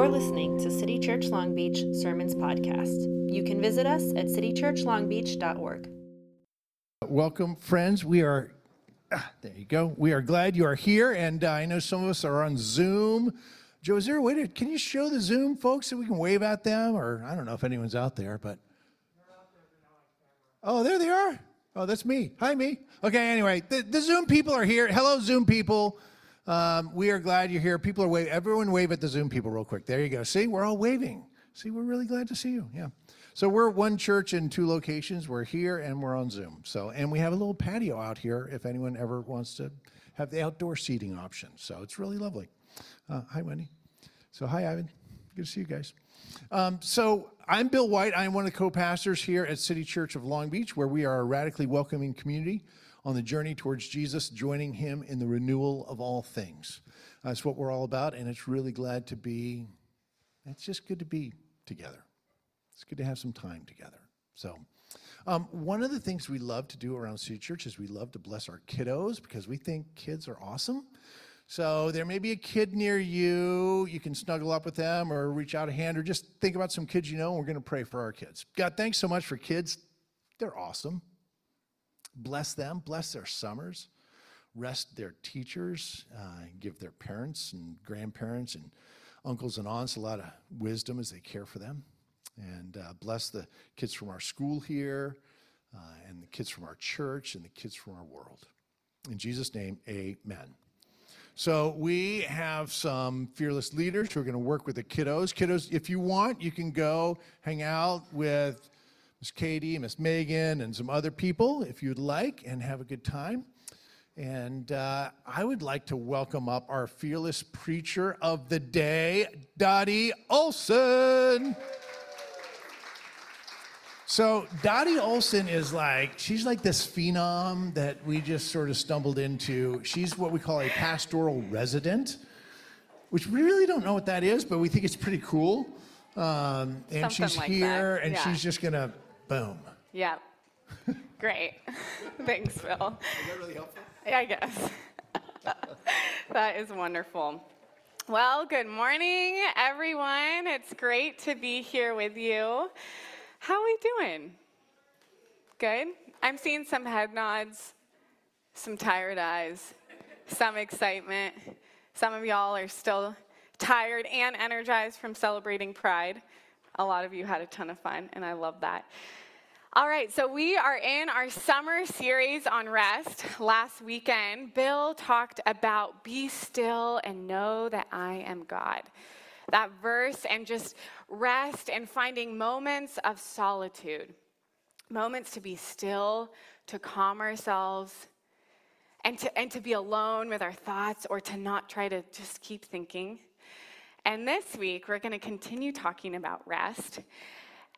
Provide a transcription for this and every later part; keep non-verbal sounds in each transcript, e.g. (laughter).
You're listening to City Church Long Beach Sermons Podcast. You can visit us at citychurchlongbeach.org. Welcome, friends. We are, ah, there you go. We are glad you are here. And uh, I know some of us are on Zoom. Joe, is there a way to, can you show the Zoom folks so we can wave at them? Or I don't know if anyone's out there, but. Oh, there they are. Oh, that's me. Hi, me. Okay, anyway, the, the Zoom people are here. Hello, Zoom people. Um, we are glad you're here. People are waving. Everyone wave at the Zoom people real quick. There you go. See, we're all waving. See, we're really glad to see you. Yeah. So we're one church in two locations. We're here and we're on Zoom. So, and we have a little patio out here if anyone ever wants to have the outdoor seating option. So it's really lovely. Uh, hi, Wendy. So, hi, Ivan. Good to see you guys. Um, so, I'm Bill White. I'm one of the co pastors here at City Church of Long Beach, where we are a radically welcoming community on the journey towards Jesus, joining Him in the renewal of all things. That's what we're all about, and it's really glad to be, it's just good to be together. It's good to have some time together. So, um, one of the things we love to do around City Church is we love to bless our kiddos because we think kids are awesome. So there may be a kid near you. You can snuggle up with them or reach out a hand or just think about some kids you know, and we're going to pray for our kids. God, thanks so much for kids. They're awesome. Bless them, bless their summers, rest their teachers, uh, give their parents and grandparents and uncles and aunts a lot of wisdom as they care for them. And uh, bless the kids from our school here, uh, and the kids from our church, and the kids from our world. In Jesus' name, amen. So we have some fearless leaders who are going to work with the kiddos. Kiddos, if you want, you can go hang out with Miss Katie, Miss Megan, and some other people if you'd like, and have a good time. And uh, I would like to welcome up our fearless preacher of the day, Dottie Olson. So Dottie Olson is like, she's like this phenom that we just sort of stumbled into. She's what we call a pastoral resident, which we really don't know what that is, but we think it's pretty cool. Um, and Something she's like here that, and yeah. she's just gonna boom. Yeah. (laughs) Great. (laughs) Thanks, Phil. Is that really helpful? Yeah, I guess. (laughs) that is wonderful. Well, good morning, everyone. It's great to be here with you. How are we doing? Good? I'm seeing some head nods, some tired eyes, some excitement. Some of y'all are still tired and energized from celebrating Pride. A lot of you had a ton of fun, and I love that. All right, so we are in our summer series on rest. Last weekend, Bill talked about be still and know that I am God. That verse, and just rest and finding moments of solitude, moments to be still, to calm ourselves, and to, and to be alone with our thoughts or to not try to just keep thinking. And this week, we're going to continue talking about rest.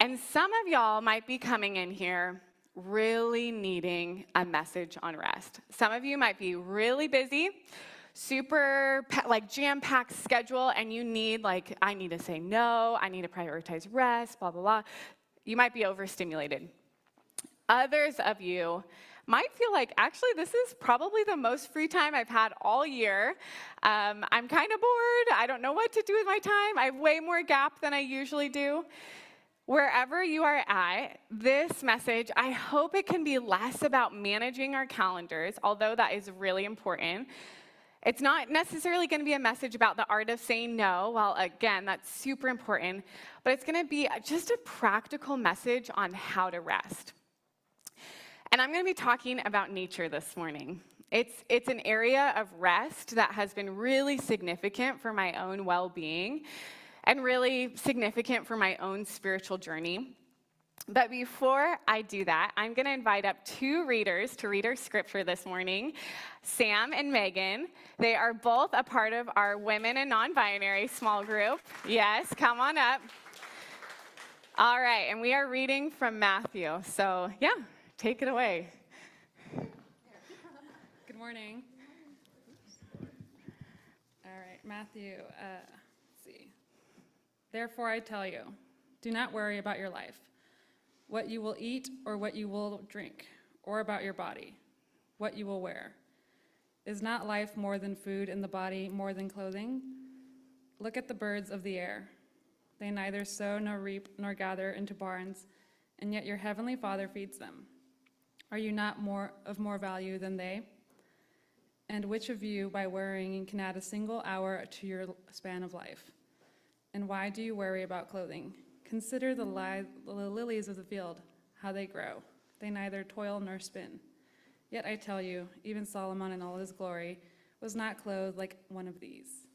And some of y'all might be coming in here really needing a message on rest. Some of you might be really busy, super like jam-packed schedule and you need like I need to say no, I need to prioritize rest, blah blah blah. You might be overstimulated. Others of you might feel like actually this is probably the most free time I've had all year. Um, I'm kind of bored. I don't know what to do with my time. I have way more gap than I usually do. Wherever you are at, this message, I hope it can be less about managing our calendars, although that is really important. It's not necessarily going to be a message about the art of saying no. Well, again, that's super important, but it's going to be just a practical message on how to rest. And I'm going to be talking about nature this morning. It's, it's an area of rest that has been really significant for my own well being and really significant for my own spiritual journey. But before I do that, I'm going to invite up two readers to read our scripture this morning Sam and Megan. They are both a part of our women and non binary small group. Yes, come on up. All right, and we are reading from Matthew. So, yeah, take it away. Good morning. All right, Matthew, uh, let's see. Therefore, I tell you, do not worry about your life, what you will eat or what you will drink, or about your body, what you will wear. Is not life more than food and the body more than clothing? Look at the birds of the air. They neither sow nor reap nor gather into barns, and yet your heavenly Father feeds them. Are you not more of more value than they? And which of you, by worrying, can add a single hour to your span of life? And why do you worry about clothing? Consider the, li- the lilies of the field, how they grow. They neither toil nor spin. Yet I tell you, even Solomon in all his glory was not clothed like one of these.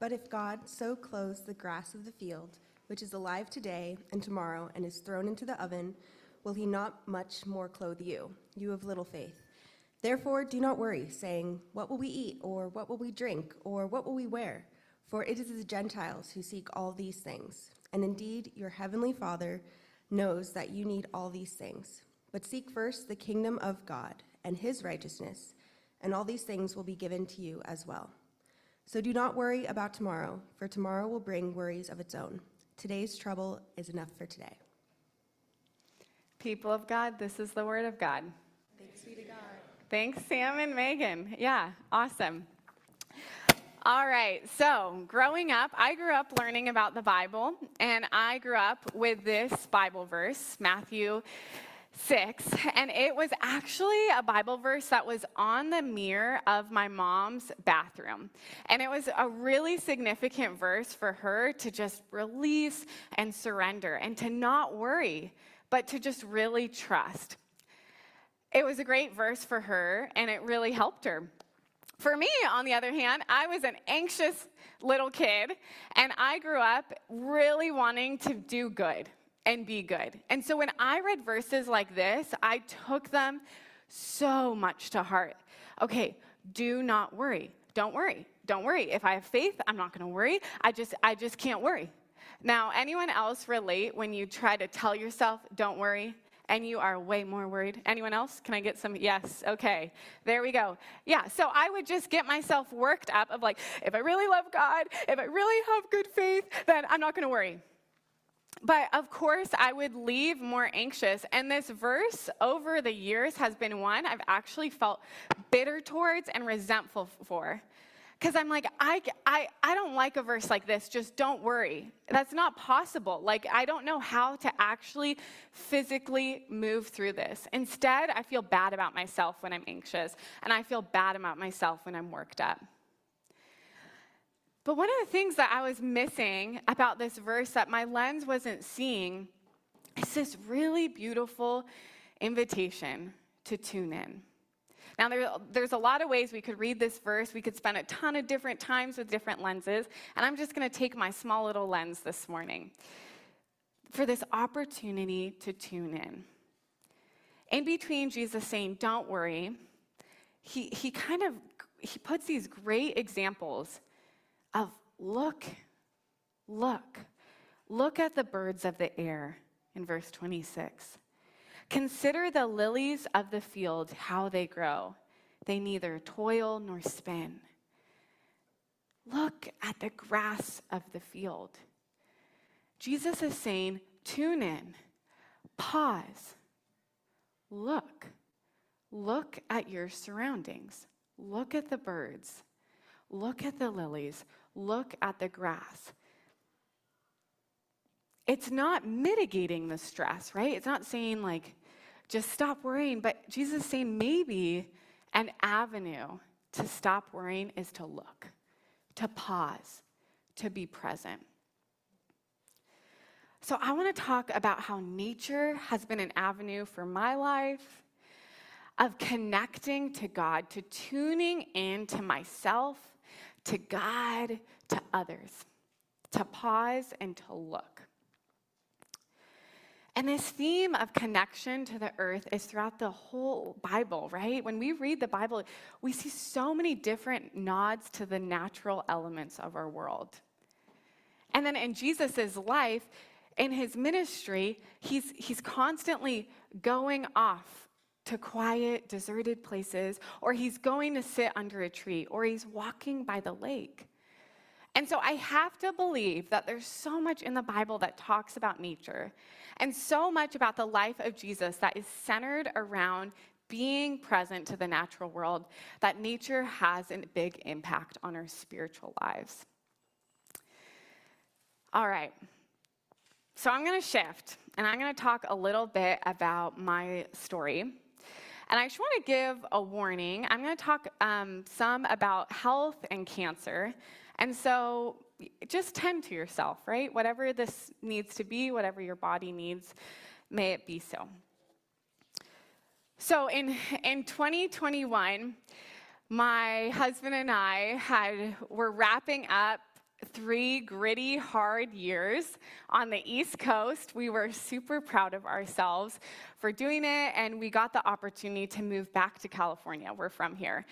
But if God so clothes the grass of the field, which is alive today and tomorrow and is thrown into the oven, will he not much more clothe you, you of little faith? Therefore, do not worry, saying, What will we eat, or what will we drink, or what will we wear? For it is the Gentiles who seek all these things. And indeed, your heavenly Father knows that you need all these things. But seek first the kingdom of God and his righteousness, and all these things will be given to you as well. So do not worry about tomorrow, for tomorrow will bring worries of its own. Today's trouble is enough for today. People of God, this is the word of God. Thanks be to God. Thanks, Sam and Megan. Yeah, awesome. All right, so growing up, I grew up learning about the Bible, and I grew up with this Bible verse, Matthew 6, and it was actually a Bible verse that was on the mirror of my mom's bathroom. And it was a really significant verse for her to just release and surrender and to not worry, but to just really trust. It was a great verse for her, and it really helped her. For me, on the other hand, I was an anxious little kid, and I grew up really wanting to do good and be good. And so when I read verses like this, I took them so much to heart. Okay, do not worry. Don't worry. Don't worry. If I have faith, I'm not going to worry. I just I just can't worry. Now, anyone else relate when you try to tell yourself don't worry? and you are way more worried. Anyone else? Can I get some? Yes. Okay. There we go. Yeah. So I would just get myself worked up of like, if I really love God, if I really have good faith, then I'm not to worry. But of course, I would leave more anxious. And this verse over the years has been one I've actually felt bitter towards and resentful for. Because I'm like, I, I, I don't like a verse like this, just don't worry. That's not possible. Like, I don't know how to actually physically move through this. Instead, I feel bad about myself when I'm anxious, and I feel bad about myself when I'm worked up. But one of the things that I was missing about this verse that my lens wasn't seeing is this really beautiful invitation to tune in. Now, there, there's a lot of ways we could read this verse. We could spend a ton of different times with different lenses, and I'm just going to take my small little lens this morning for this opportunity to tune in. In between Jesus saying, Don't worry, he, he kind of he puts these great examples of look, look, look at the birds of the air in verse 26. Consider the lilies of the field, how they grow. They neither toil nor spin. Look at the grass of the field. Jesus is saying, tune in, pause, look. Look at your surroundings. Look at the birds. Look at the lilies. Look at the grass. It's not mitigating the stress, right? It's not saying, like, just stop worrying, but Jesus is saying maybe an avenue to stop worrying is to look, to pause, to be present. So, I want to talk about how nature has been an avenue for my life of connecting to God, to tuning in to myself to God, to others, to pause and to look. And this theme of connection to the earth is throughout the whole Bible, right? When we read the Bible, we see so many different nods to the natural elements of our world. And then in Jesus' life, in his ministry, he's, he's constantly going off to quiet, deserted places, or he's going to sit under a tree, or he's walking by the lake. And so I have to believe that there's so much in the Bible that talks about nature, and so much about the life of Jesus that is centered around being present to the natural world, that nature has a big impact on our spiritual lives. All right. So I'm going to shift and I'm going to talk a little bit about my story. And I just want to give a warning. I'm going to talk um, some about health and cancer. And so just tend to yourself, right? Whatever this needs to be, whatever your body needs, may it be so. So in, in 2021, my husband and I had, were wrapping up three gritty, hard years on the East Coast. We were super proud of ourselves for doing it, and we got the opportunity to move back to California. We're from here.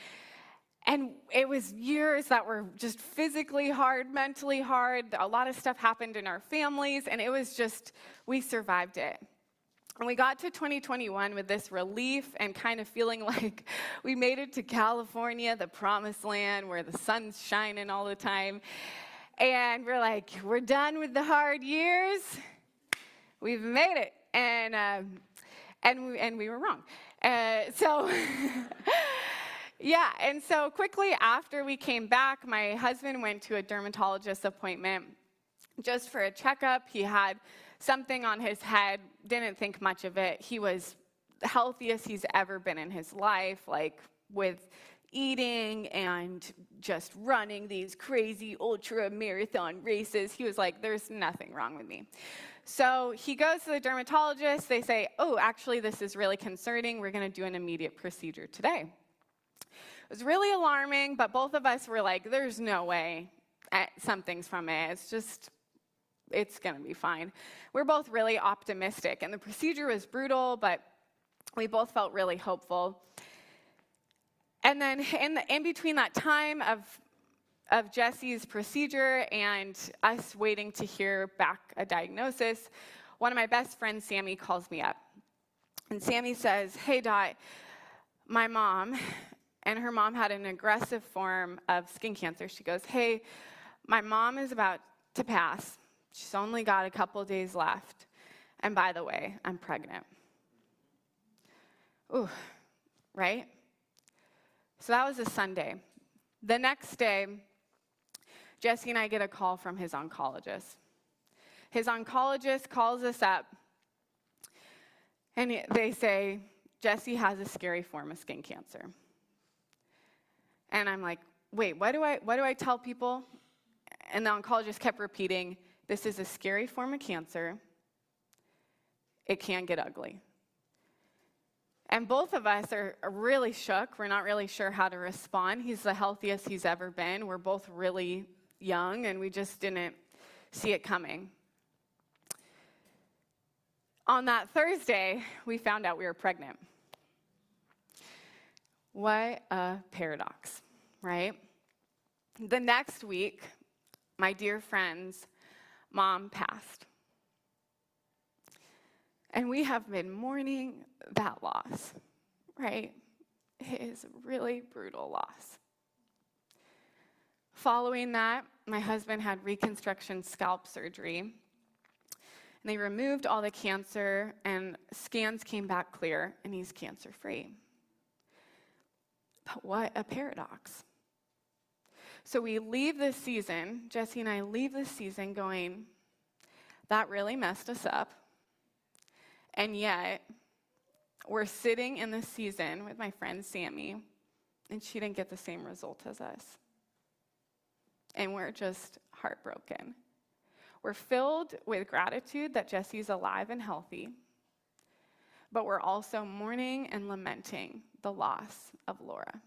And it was years that were just physically hard, mentally hard. A lot of stuff happened in our families, and it was just, we survived it. And we got to 2021 with this relief and kind of feeling (laughs) like we made it to California, the promised land where the sun's shining all the time. And we're like, we're done with the hard years. We've made it. And, um, and, we, and we were wrong. Uh, so, (laughs) yeah, and so quickly after we came back, my husband went to a dermatologist appointment just for a checkup. He had something on his head, didn't think much of it. He was the healthiest he's ever been in his life, like with eating and just running these crazy ultra marathon races. He was like, There's nothing wrong with me. So he goes to the dermatologist. They say, Oh, actually, this is really concerning. We're going to do an immediate procedure today. It was really alarming, but both of us were like, There's no way something's from it. It's just, it's going to be fine. We're both really optimistic, and the procedure was brutal, but we both felt really hopeful. And then in, the, in between that time of, of Jesse's procedure and us waiting to hear back a diagnosis, one of my best friends, Sammy, calls me up. And Sammy says, Hey, Dot, my mom, and her mom had an aggressive form of skin cancer. She goes, Hey, my mom is about to pass. She's only got a couple days left. And by the way, I'm pregnant. Ooh, right? So that was a Sunday. The next day, Jesse and I get a call from his oncologist. His oncologist calls us up and they say, Jesse has a scary form of skin cancer. And I'm like, wait, why do I, what do I tell people? And the oncologist kept repeating, this is a scary form of cancer. It can get ugly. And both of us are really shook. We're not really sure how to respond. He's the healthiest he's ever been. We're both really young, and we just didn't see it coming. On that Thursday, we found out we were pregnant. What a paradox, right? The next week, my dear friend's mom passed. And we have been mourning that loss, right? It is a really brutal loss. Following that, my husband had reconstruction scalp surgery. And they removed all the cancer, and scans came back clear, and he's cancer free. But what a paradox. So we leave this season, Jesse and I leave this season going, that really messed us up. And yet, we're sitting in this season with my friend Sammy, and she didn't get the same result as us. And we're just heartbroken. We're filled with gratitude that Jesse's alive and healthy, but we're also mourning and lamenting the loss of Laura.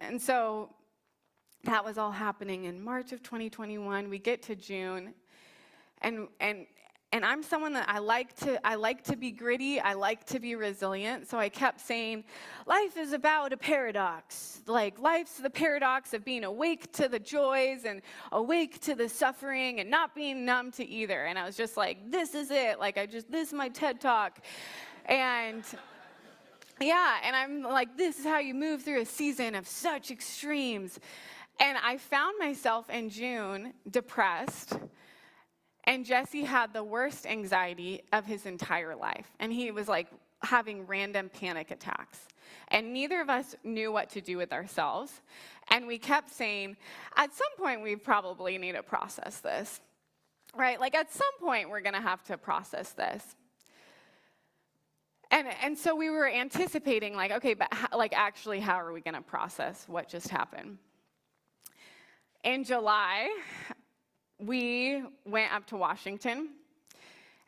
And so that was all happening in March of 2021. We get to June, and, and, and I'm someone that I like to I like to be gritty, I like to be resilient. So I kept saying, life is about a paradox. Like life's the paradox of being awake to the joys and awake to the suffering and not being numb to either. And I was just like, this is it. Like I just this is my TED talk. And yeah, and I'm like, this is how you move through a season of such extremes. And I found myself in June depressed and Jesse had the worst anxiety of his entire life. And he was like having random panic attacks. And neither of us knew what to do with ourselves. And we kept saying, at some point, we probably need to process this, right? Like, at some point, we're going to have to process this. And, and so we were anticipating, like, okay, but how, like, actually, how are we going to process what just happened? In July, we went up to Washington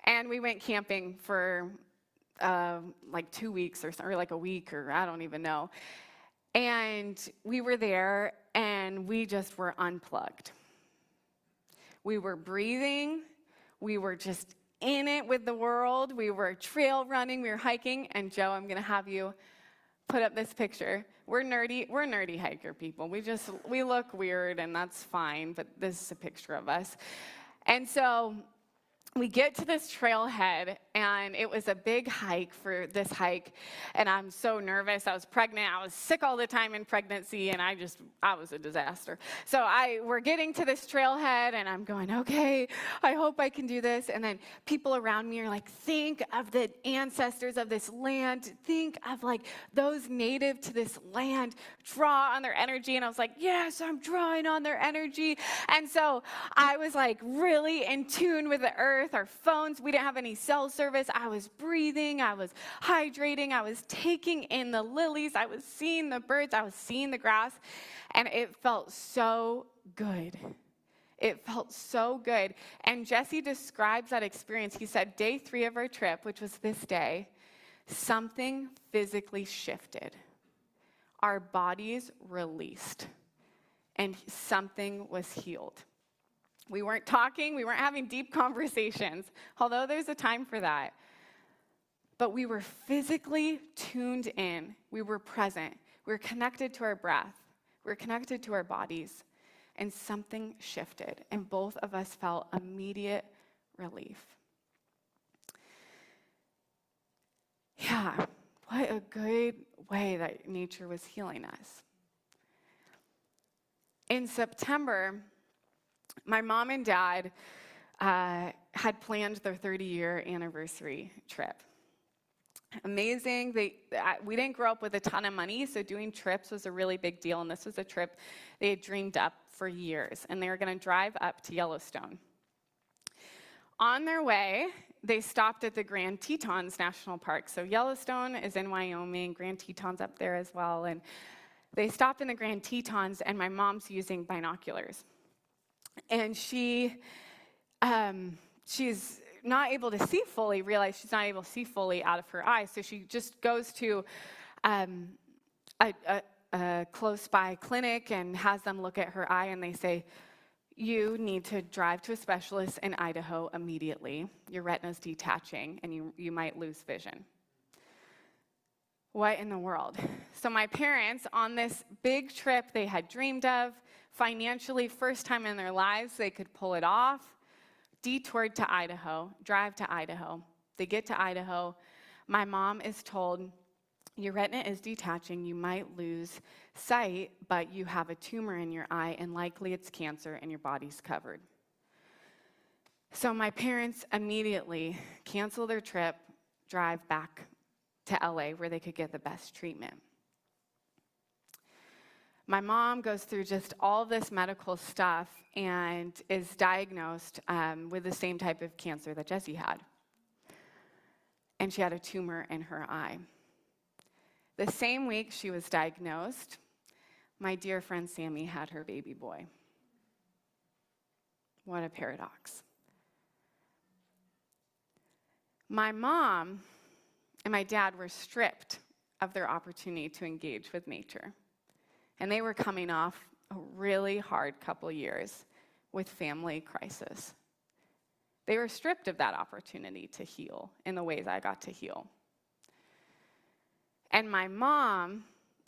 and we went camping for uh, like two weeks or, something, or like a week or I don't even know. And we were there and we just were unplugged. We were breathing, we were just in it with the world. We were trail running, we were hiking, and Joe, I'm gonna have you put up this picture. We're nerdy, we're nerdy hiker people. We just we look weird and that's fine, but this is a picture of us. And so we get to this trailhead, and it was a big hike for this hike. And I'm so nervous. I was pregnant. I was sick all the time in pregnancy, and I just, I was a disaster. So I, we're getting to this trailhead, and I'm going, okay, I hope I can do this. And then people around me are like, think of the ancestors of this land. Think of like those native to this land. Draw on their energy. And I was like, yes, I'm drawing on their energy. And so I was like really in tune with the earth earth, our phones. We didn't have any cell service. I was breathing, I was hydrating, I was taking in the lilies, I was seeing the birds, I was seeing the grass, and it felt so good. It felt so good. And Jesse describes that experience. He said, Day three of our trip, which was this day, something physically shifted. Our bodies released, and something was healed. We weren't talking, we weren't having deep (laughs) conversations, although there's a time for that. But we were physically tuned in, we were present, we were connected to our breath, we were connected to our bodies, and something shifted, and both of us felt immediate relief. Yeah, what a good way that nature was healing us. In September, my mom and dad uh, had planned their 30 year anniversary trip. Amazing. They, we didn't grow up with a ton of money, so doing trips was a really big deal. And this was a trip they had dreamed up for years. And they were going to drive up to Yellowstone. On their way, they stopped at the Grand Tetons National Park. So Yellowstone is in Wyoming, Grand Tetons up there as well. And they stopped in the Grand Tetons, and my mom's using binoculars and she um, she's not able to see fully realize she's not able to see fully out of her eyes. So she just goes to um, a, a, a close by clinic and has them look at her eye and they say you need to drive to a specialist in idaho immediately. Your retina's detaching and you, you might lose vision. What in the world? So my parents on this big trip they had dreamed of financially, first time in their lives they could pull it off, detoured to Idaho, drive to Idaho. They get to Idaho. My mom is told, Your retina is detaching. You might lose sight, but you have a tumor in your eye, and likely it's cancer, and your body's covered. So my parents immediately cancel their trip, drive back to LA where they could get the best treatment. My mom goes through just all this medical stuff and is diagnosed um, with the same type of cancer that Jesse had. And she had a tumor in her eye. The same week she was diagnosed, my dear friend Sammy had her baby boy. What a paradox. My mom and my dad were stripped of their opportunity to engage with nature. And they were coming off a really hard couple years with family crisis. They were stripped of that opportunity to heal in the ways I got to heal. And my mom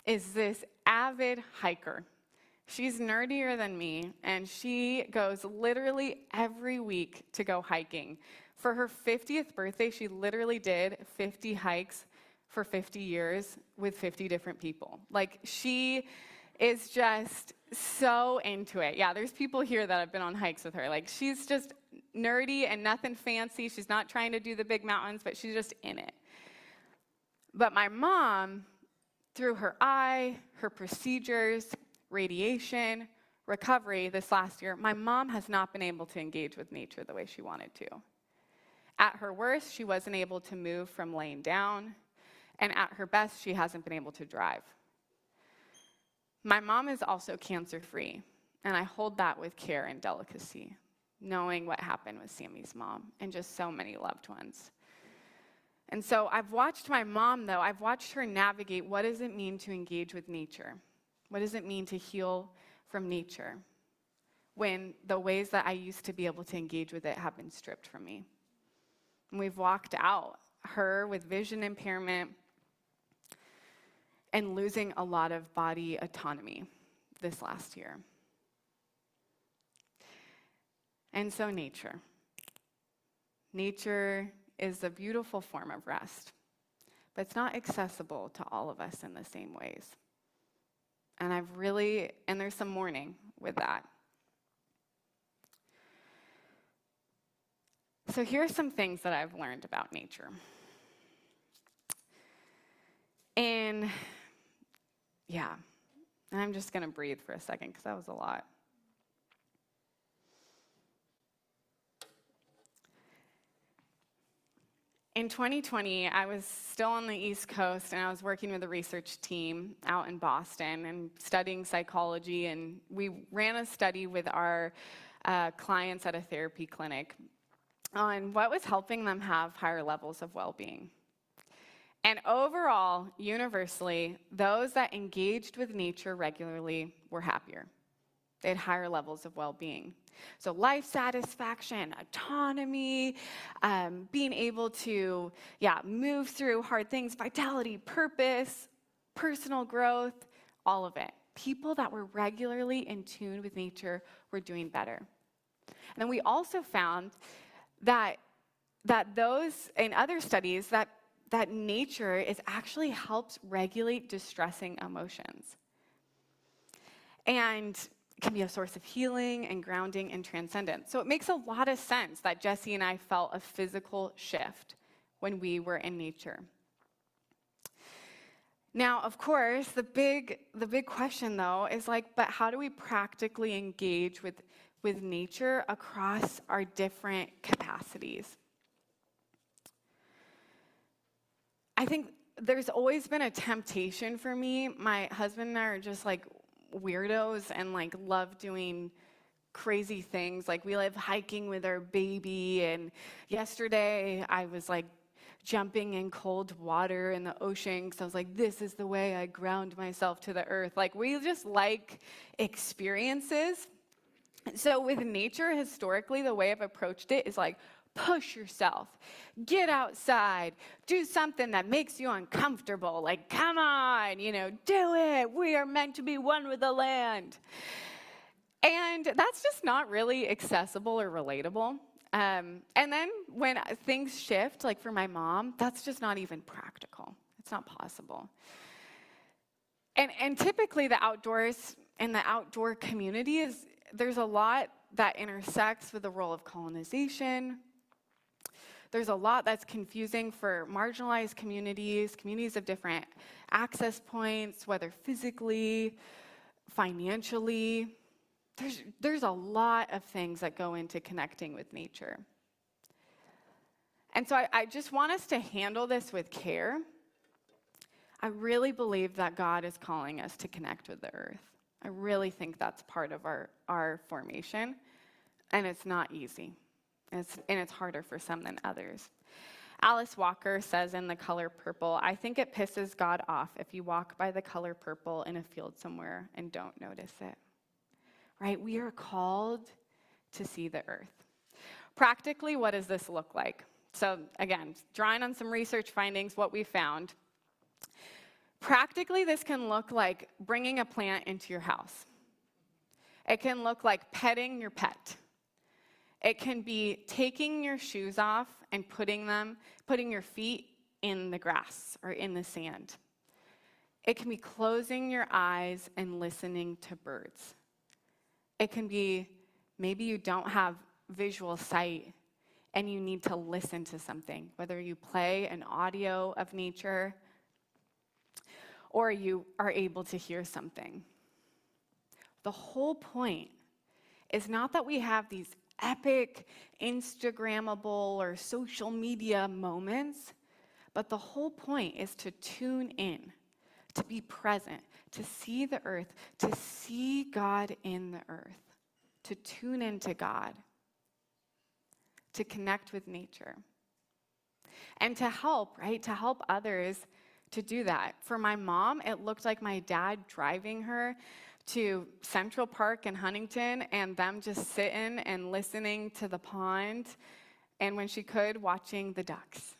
is this avid hiker. She's nerdier than me, and she goes literally every week to go hiking. For her 50th birthday, she literally did 50 hikes for 50 years with 50 different people. Like, she is just so into it. Yeah, there's people here that have been on hikes with her. Like, she's just nerdy and nothing fancy. She's not trying to do the big mountains, but she's just in it. But my mom, through her eye, her procedures, radiation, recovery this last year, my mom has not been able to engage with nature the way she wanted to. At her worst, she wasn't able to move from laying down, and at her best, she hasn't been able to drive. My mom is also cancer free, and I hold that with care and delicacy, knowing what happened with Sammy's mom and just so many loved ones. And so I've watched my mom, though, I've watched her navigate what does it mean to engage with nature? What does it mean to heal from nature when the ways that I used to be able to engage with it have been stripped from me? And we've walked out, her with vision impairment and losing a lot of body autonomy this last year. And so, nature. Nature is a beautiful form of rest, but it's not accessible to all of us in the same ways. And I've really, and there's some mourning with that. So, here are some things that I've learned about nature. And yeah, and I'm just going to breathe for a second because that was a lot. In 2020, I was still on the East Coast and I was working with a research team out in Boston and studying psychology. And we ran a study with our uh, clients at a therapy clinic on what was helping them have higher levels of well being. And overall, universally, those that engaged with nature regularly were happier. They had higher levels of well being. So, life satisfaction, autonomy, um, being able to, yeah, move through hard things, vitality, purpose, personal growth, all of it. People that were regularly in tune with nature were doing better. And then we also found that, that those, in other studies, that, that nature is actually helps regulate distressing emotions. And can be a source of healing and grounding and transcendence. So it makes a lot of sense that Jesse and I felt a physical shift when we were in nature. Now, of course, the big, the big question though is like, but how do we practically engage with, with nature across our different capacities? I think there's always been a temptation for me. My husband and I are just like weirdos and like love doing crazy things. Like we live hiking with our baby, and yesterday I was like jumping in cold water in the ocean because I was like, this is the way I ground myself to the earth. Like we just like experiences. So with nature, historically, the way I've approached it is like, push yourself. Get outside. Do something that makes you uncomfortable. Like, come on, you know, do it. We are meant to be one with the land. And that's just not really accessible or relatable. Um, and then when things shift, like for my mom, that's just not even practical. It's not possible. And, and typically, the outdoors and the outdoor community is there's a lot that intersects with the role of colonization, there's a lot that's confusing for marginalized communities, communities of different access points, whether physically, financially. There's, there's a lot of things that go into connecting with nature. And so I, I just want us to handle this with care. I really believe that God is calling us to connect with the earth. I really think that's part of our, our formation, and it's not easy. It's, and it's harder for some than others. Alice Walker says in The Color Purple, I think it pisses God off if you walk by the color purple in a field somewhere and don't notice it. Right? We are called to see the earth. Practically, what does this look like? So, again, drawing on some research findings, what we found. Practically, this can look like bringing a plant into your house. It can look like petting your pet. It can be taking your shoes off and putting them, putting your feet in the grass or in the sand. It can be closing your eyes and listening to birds. It can be maybe you don't have visual sight and you need to listen to something, whether you play an audio of nature or you are able to hear something. The whole point is not that we have these epic, Instagrammable, or social media moments, but the whole point is to tune in, to be present, to see the earth, to see God in the earth, to tune into God, to connect with nature, and to help, right? To help others to do that. For my mom, it looked like my dad driving her to Central Park in Huntington and them just sitting and listening to the pond, and when she could, watching the ducks.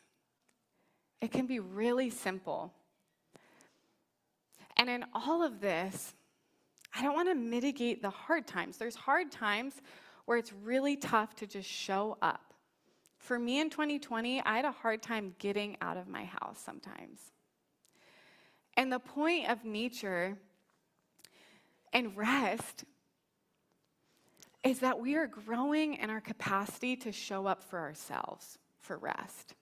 It can be really simple. And in all of this, I don't want to mitigate the hard times. There's hard times where it's really tough to just show up. For me in 2020, I had a hard time getting out of my house sometimes. And the point of nature and rest is that we are growing in our capacity to show up for ourselves for rest.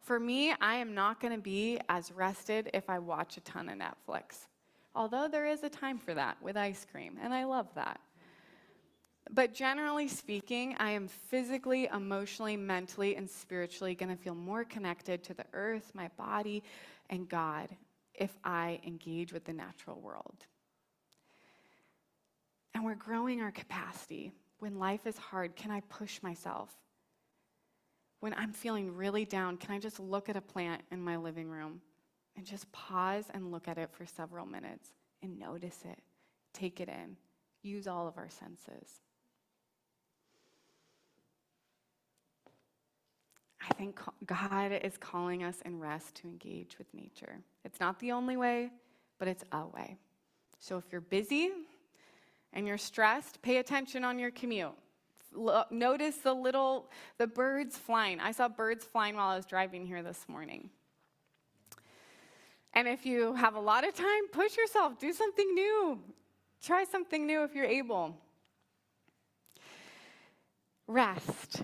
For me, I am not going to be as rested if I watch a ton of Netflix. Although there is a time for that with ice cream, and I love that. But generally speaking, I am physically, emotionally, mentally, and spiritually going to feel more connected to the earth, my body, and God if I engage with the natural world. And we're growing our capacity. When life is hard, can I push myself? When I'm feeling really down, can I just look at a plant in my living room and just pause and look at it for several minutes and notice it, take it in, use all of our senses? I think God is calling us in rest to engage with nature. It's not the only way, but it's a way. So if you're busy and you're stressed, pay attention on your commute. Notice the little the birds flying. I saw birds flying while I was driving here this morning. And if you have a lot of time, push yourself, do something new. Try something new if you're able. Rest.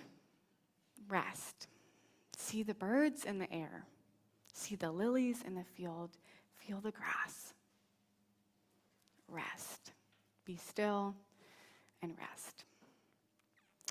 Rest. See the birds in the air, see the lilies in the field, feel the grass. Rest. Be still and rest.